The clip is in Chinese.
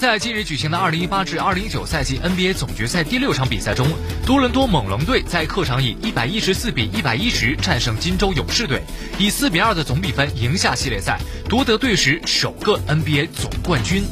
在近日举行的2018至2019赛季 NBA 总决赛第六场比赛中，多伦多猛龙队在客场以114比110战胜金州勇士队，以4比2的总比分赢下系列赛，夺得队史首个 NBA 总冠军。